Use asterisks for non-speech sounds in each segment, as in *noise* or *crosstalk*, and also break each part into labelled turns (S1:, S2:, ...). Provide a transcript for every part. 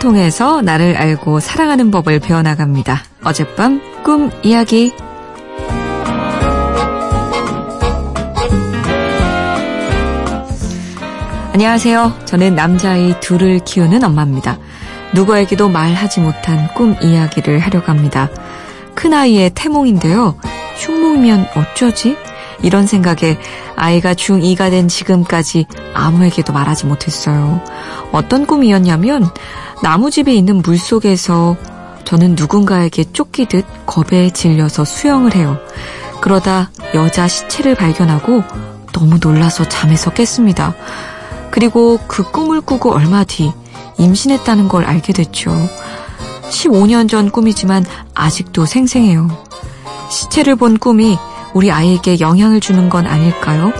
S1: 통해서 나를 알고 살아가는 법을 배워나갑니다. 어젯밤 꿈 이야기. 안녕하세요. 저는 남자아이 둘을 키우는 엄마입니다. 누구에게도 말하지 못한 꿈 이야기를 하려고 합니다. 큰아이의 태몽인데요. 흉몽이면 어쩌지? 이런 생각에 아이가 중2가 된 지금까지 아무에게도 말하지 못했어요. 어떤 꿈이었냐면 나무집에 있는 물 속에서 저는 누군가에게 쫓기듯 겁에 질려서 수영을 해요. 그러다 여자 시체를 발견하고 너무 놀라서 잠에서 깼습니다. 그리고 그 꿈을 꾸고 얼마 뒤 임신했다는 걸 알게 됐죠. 15년 전 꿈이지만 아직도 생생해요. 시체를 본 꿈이 우리 아이에게 영향을 주는 건 아닐까요?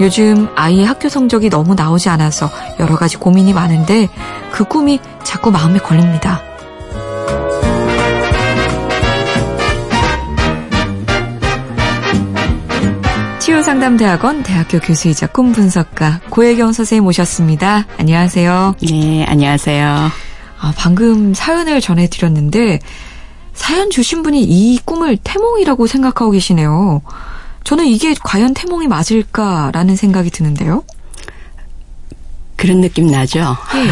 S1: 요즘 아이의 학교 성적이 너무 나오지 않아서 여러 가지 고민이 많은데 그 꿈이 자꾸 마음에 걸립니다. 치유상담대학원 대학교 교수이자 꿈 분석가 고혜경 선생님 모셨습니다. 안녕하세요.
S2: 네, 안녕하세요.
S1: 아, 방금 사연을 전해드렸는데 사연 주신 분이 이 꿈을 태몽이라고 생각하고 계시네요. 저는 이게 과연 태몽이 맞을까라는 생각이 드는데요.
S2: 그런 느낌 나죠? 네.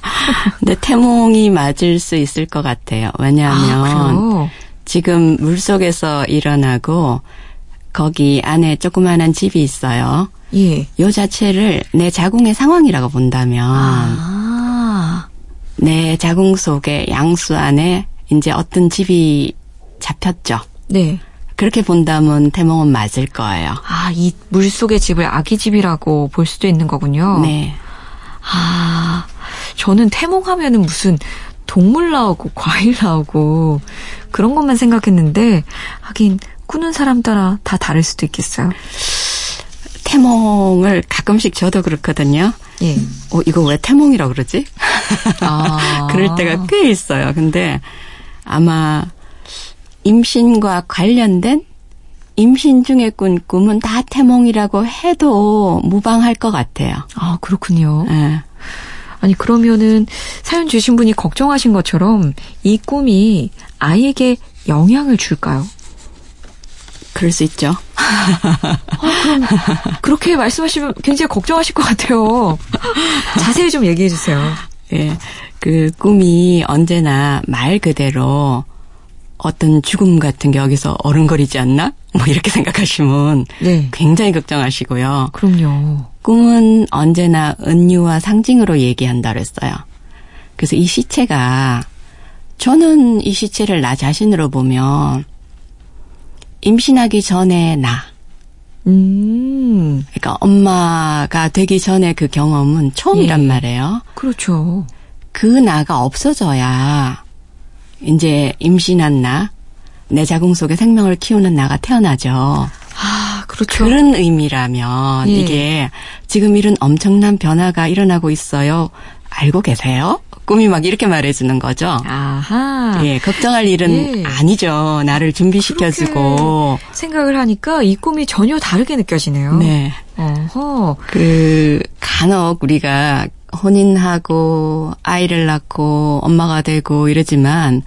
S2: *laughs* 근데 태몽이 맞을 수 있을 것 같아요. 왜냐하면 아, 지금 물 속에서 일어나고 거기 안에 조그마한 집이 있어요. 예. 요 자체를 내 자궁의 상황이라고 본다면 아. 내 자궁 속에 양수 안에 이제 어떤 집이 잡혔죠. 네. 그렇게 본다면 태몽은 맞을 거예요.
S1: 아, 이 물속의 집을 아기 집이라고 볼 수도 있는 거군요. 네. 아, 저는 태몽 하면은 무슨 동물 나오고 과일 나오고 그런 것만 생각했는데 하긴 꾸는 사람 따라 다 다를 수도 있겠어요.
S2: 태몽을 가끔씩 저도 그렇거든요. 예. 어, 이거 왜 태몽이라 고 그러지? 아. *laughs* 그럴 때가 꽤 있어요. 근데 아마 임신과 관련된 임신 중에 꾼 꿈은 다 태몽이라고 해도 무방할 것 같아요.
S1: 아, 그렇군요. 네. 아니, 그러면은 사연 주신 분이 걱정하신 것처럼 이 꿈이 아이에게 영향을 줄까요?
S2: 그럴 수 있죠.
S1: 어, 그럼 그렇게 말씀하시면 굉장히 걱정하실 것 같아요. 자세히 좀 얘기해 주세요.
S2: 예. 그 꿈이 언제나 말 그대로 어떤 죽음 같은 게 여기서 어른거리지 않나? 뭐 이렇게 *laughs* 생각하시면 네. 굉장히 걱정하시고요.
S1: 그럼요.
S2: 꿈은 언제나 은유와 상징으로 얘기한다 그랬어요. 그래서 이 시체가 저는 이 시체를 나 자신으로 보면 임신하기 전에 나. 음. 그러니까 엄마가 되기 전에 그 경험은 처음이란 예. 말이에요.
S1: 그렇죠.
S2: 그 나가 없어져야 이제 임신한 나, 내 자궁 속에 생명을 키우는 나가 태어나죠.
S1: 아, 그렇죠.
S2: 그런 의미라면 예. 이게 지금 이런 엄청난 변화가 일어나고 있어요. 알고 계세요? 꿈이 막 이렇게 말해주는 거죠. 아하. 예, 걱정할 일은 예. 아니죠. 나를 준비시켜주고.
S1: 생각을 하니까 이 꿈이 전혀 다르게 느껴지네요.
S2: 네. 어허. 그, 간혹 우리가 혼인하고 아이를 낳고 엄마가 되고 이러지만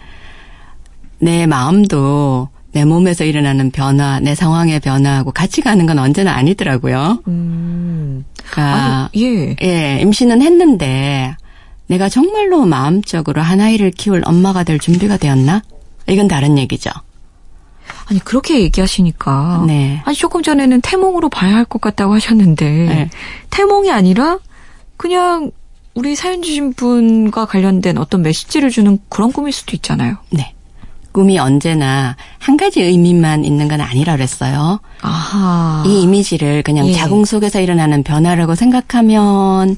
S2: 내 마음도 내 몸에서 일어나는 변화, 내 상황의 변화하고 같이 가는 건 언제나 아니더라고요. 음. 그러니까 아니, 예. 예, 임신은 했는데 내가 정말로 마음적으로 한 아이를 키울 엄마가 될 준비가 되었나? 이건 다른 얘기죠.
S1: 아니 그렇게 얘기하시니까 네. 아니 조금 전에는 태몽으로 봐야 할 것 같다고 하셨는데 네. 태몽이 아니라 그냥 우리 사연 주신 분과 관련된 어떤 메시지를 주는 그런 꿈일 수도 있잖아요.
S2: 네. 꿈이 언제나 한 가지 의미만 있는 건 아니라 그랬어요. 아하. 이 이미지를 그냥 예. 자궁 속에서 일어나는 변화라고 생각하면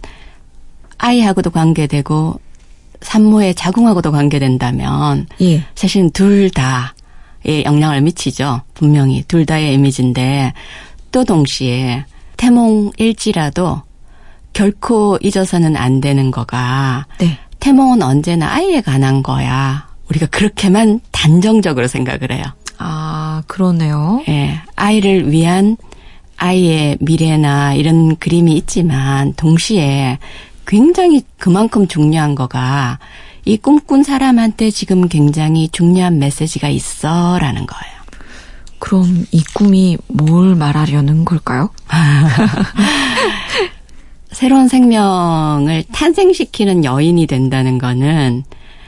S2: 아이하고도 관계되고 산모의 자궁하고도 관계된다면 예. 사실은 둘 다에 영향을 미치죠. 분명히 둘 다의 이미지인데 또 동시에 태몽일지라도 결코 잊어서는 안 되는 거가 네. 태몽은 언제나 아이에 관한 거야. 우리가 그렇게만 단정적으로 생각을 해요.
S1: 아, 그러네요.
S2: 예. 아이를 위한 아이의 미래나 이런 그림이 있지만 동시에 굉장히 그만큼 중요한 거가 이 꿈꾼 사람한테 지금 굉장히 중요한 메시지가 있어라는 거예요.
S1: 그럼 이 꿈이 뭘 말하려는 걸까요? *laughs*
S2: 새로운 생명을 탄생시키는 여인이 된다는 거는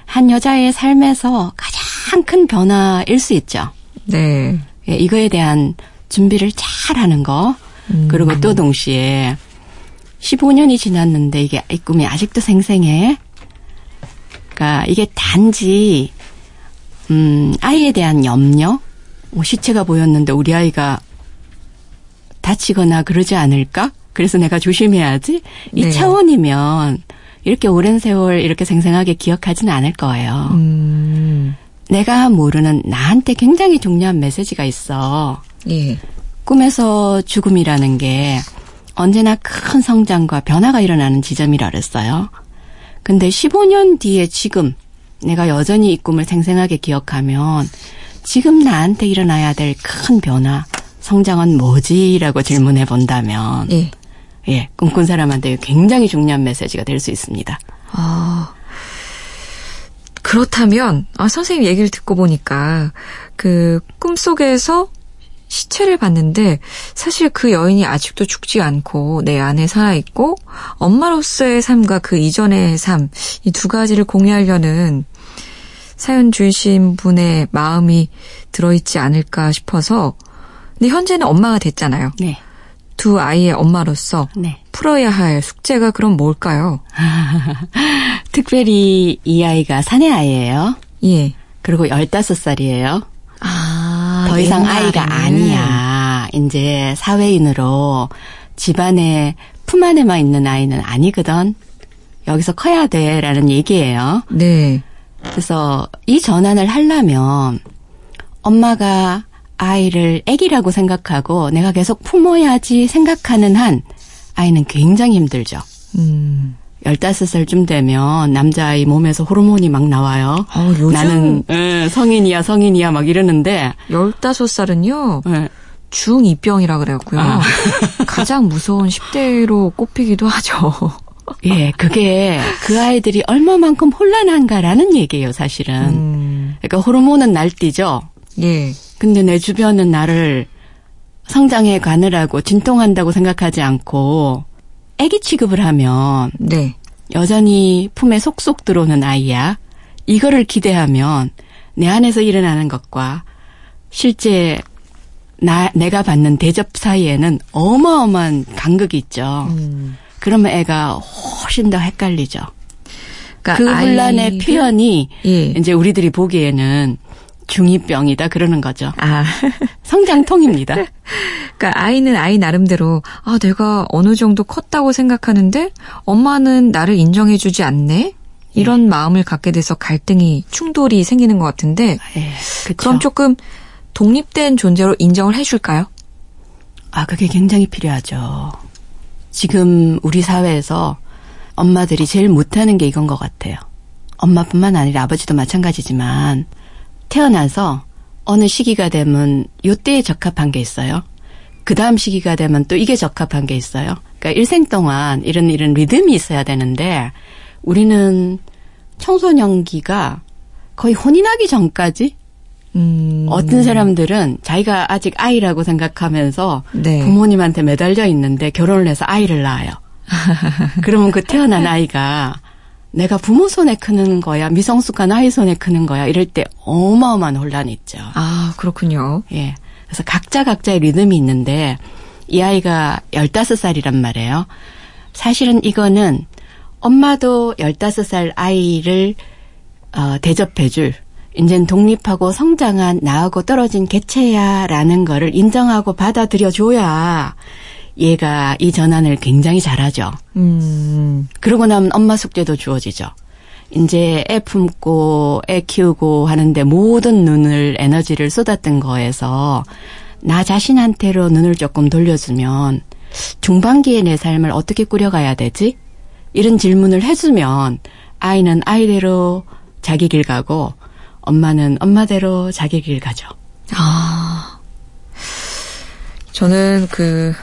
S2: 한 여자의 삶에서 가장 큰 변화일 수 있죠.
S1: 네.
S2: 예, 이거에 대한 준비를 잘 하는 거. 음. 그리고 또 동시에 15년이 지났는데 이게 이 꿈이 아직도 생생해. 그러니까 이게 단지 음, 아이에 대한 염려, 뭐 시체가 보였는데 우리 아이가 다치거나 그러지 않을까? 그래서 내가 조심해야지. 이 네. 차원이면 이렇게 오랜 세월 이렇게 생생하게 기억하지는 않을 거예요. 음. 내가 모르는 나한테 굉장히 중요한 메시지가 있어. 예. 꿈에서 죽음이라는 게 언제나 큰 성장과 변화가 일어나는 지점이라 그랬어요. 근데 15년 뒤에 지금 내가 여전히 이 꿈을 생생하게 기억하면 지금 나한테 일어나야 될 큰 변화, 성장은 뭐지라고 질문해 본다면 예. 예, 꿈꾼 사람한테 굉장히 중요한 메시지가 될 수 있습니다. 아.
S1: 그렇다면 아 선생님 얘기를 듣고 보니까 그 꿈속에서 시체를 봤는데 사실 그 여인이 아직도 죽지 않고 내 안에 살아 있고 엄마로서의 삶과 그 이전의 삶 이 두 가지를 공유하려는 사연 주신 분의 마음이 들어있지 않을까 싶어서 근데 현재는 엄마가 됐잖아요. 네. 두 아이의 엄마로서 네. 풀어야 할 숙제가 그럼 뭘까요? *laughs*
S2: 특별히 이 아이가 사내 아이예요. 예. 그리고 15살이에요. 아, 더 이상 아이가 아니야. 이제 사회인으로 집안에 품 안에만 있는 아이는 아니거든. 여기서 커야 돼라는 얘기예요. 네. 그래서 이 전환을 하려면 엄마가 아이를 아기라고 생각하고 내가 계속 품어야지 생각하는 한 아이는 굉장히 힘들죠. 음. 15살쯤 되면 남자아이 몸에서 호르몬이 막 나와요. 아, 요즘 나는 예, 성인이야 성인이야 막 이러는데
S1: 15살은요. 예. 중2병이라 그래갖고요. 아. *laughs* 가장 무서운 10대로 꼽히기도 하죠.
S2: 예, 그게 그 아이들이 얼마만큼 혼란한가라는 얘기예요, 사실은. 음. 그러니까 호르몬은 날뛰죠. 예. 근데 내 주변은 나를 성장해 가느라고 진통한다고 생각하지 않고 아기 취급을 하면 네. 여전히 품에 속속 들어오는 아이야. 이거를 기대하면 내 안에서 일어나는 것과 실제 나 내가 받는 대접 사이에는 어마어마한 간극이 있죠. 음. 그러면 애가 훨씬 더 헷갈리죠. 그러니까 그 혼란의. 표현이 예. 이제 우리들이 보기에는 중이병이다 그러는 거죠. 아. 성장통입니다. *laughs*
S1: 그러니까 아이는 아이 나름대로 아 내가 어느 정도 컸다고 생각하는데 엄마는 나를 인정해 주지 않네. 이런 예. 마음을 갖게 돼서 갈등이 충돌이 생기는 것 같은데 예, 그럼 조금 독립된 존재로 인정을 해줄까요?
S2: 아 그게 굉장히 필요하죠. 지금 우리 사회에서 엄마들이 제일 못하는 게 이건 것 같아요. 엄마뿐만 아니라 아버지도 마찬가지지만 태어나서 어느 시기가 되면 요때에 적합한 게 있어요. 그 다음 시기가 되면 또 이게 적합한 게 있어요. 그러니까 일생 동안 이런 이런 리듬이 있어야 되는데 우리는 청소년기가 거의 혼이 나기 전까지 음. 어떤 사람들은 자기가 아직 아이라고 생각하면서 네. 부모님한테 매달려 있는데 결혼을 해서 아이를 낳아요. *laughs* 그러면 그 태어난 아이가 내가 부모 손에 크는 거야, 미성숙한 아이 손에 크는 거야, 이럴 때 어마어마한 혼란이 있죠.
S1: 아, 그렇군요.
S2: 예. 그래서 각자 각자의 리듬이 있는데, 이 아이가 15살이란 말이에요. 사실은 이거는 엄마도 15살 아이를 어, 대접해줄 이젠 독립하고 성장한 나하고 떨어진 개체야라는 거를 인정하고 받아들여줘야 얘가 이 전환을 굉장히 잘하죠. 음. 그러고 나면 엄마 숙제도 주어지죠. 이제 애 품고 애 키우고 하는데 모든 눈을 에너지를 쏟았던 거에서 나 자신한테로 눈을 조금 돌려주면 중반기에 내 삶을 어떻게 꾸려가야 되지? 이런 질문을 해주면 아이는 아이대로 자기 길 가고 엄마는 엄마대로 자기 길 가죠. 아.
S1: 저는 그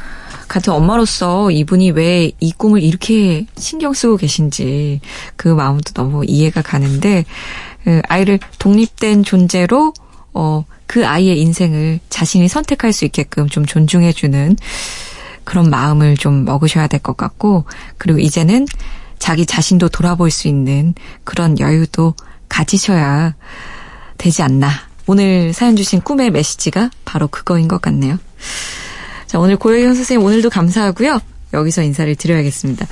S1: 같은 엄마로서 이분이 왜 이 꿈을 이렇게 신경 쓰고 계신지 그 마음도 너무 이해가 가는데 그 아이를 독립된 존재로 어, 그 아이의 인생을 자신이 선택할 수 있게끔 좀 존중해주는 그런 마음을 좀 먹으셔야 될 것 같고, 그리고 이제는 자기 자신도 돌아볼 수 있는 그런 여유도 가지셔야 되지 않나. 오늘 사연 주신 꿈의 메시지가 바로 그거인 것 같네요. 자, 오늘 고혜경 선생님 오늘도 감사하고요. 여기서 인사를 드려야겠습니다.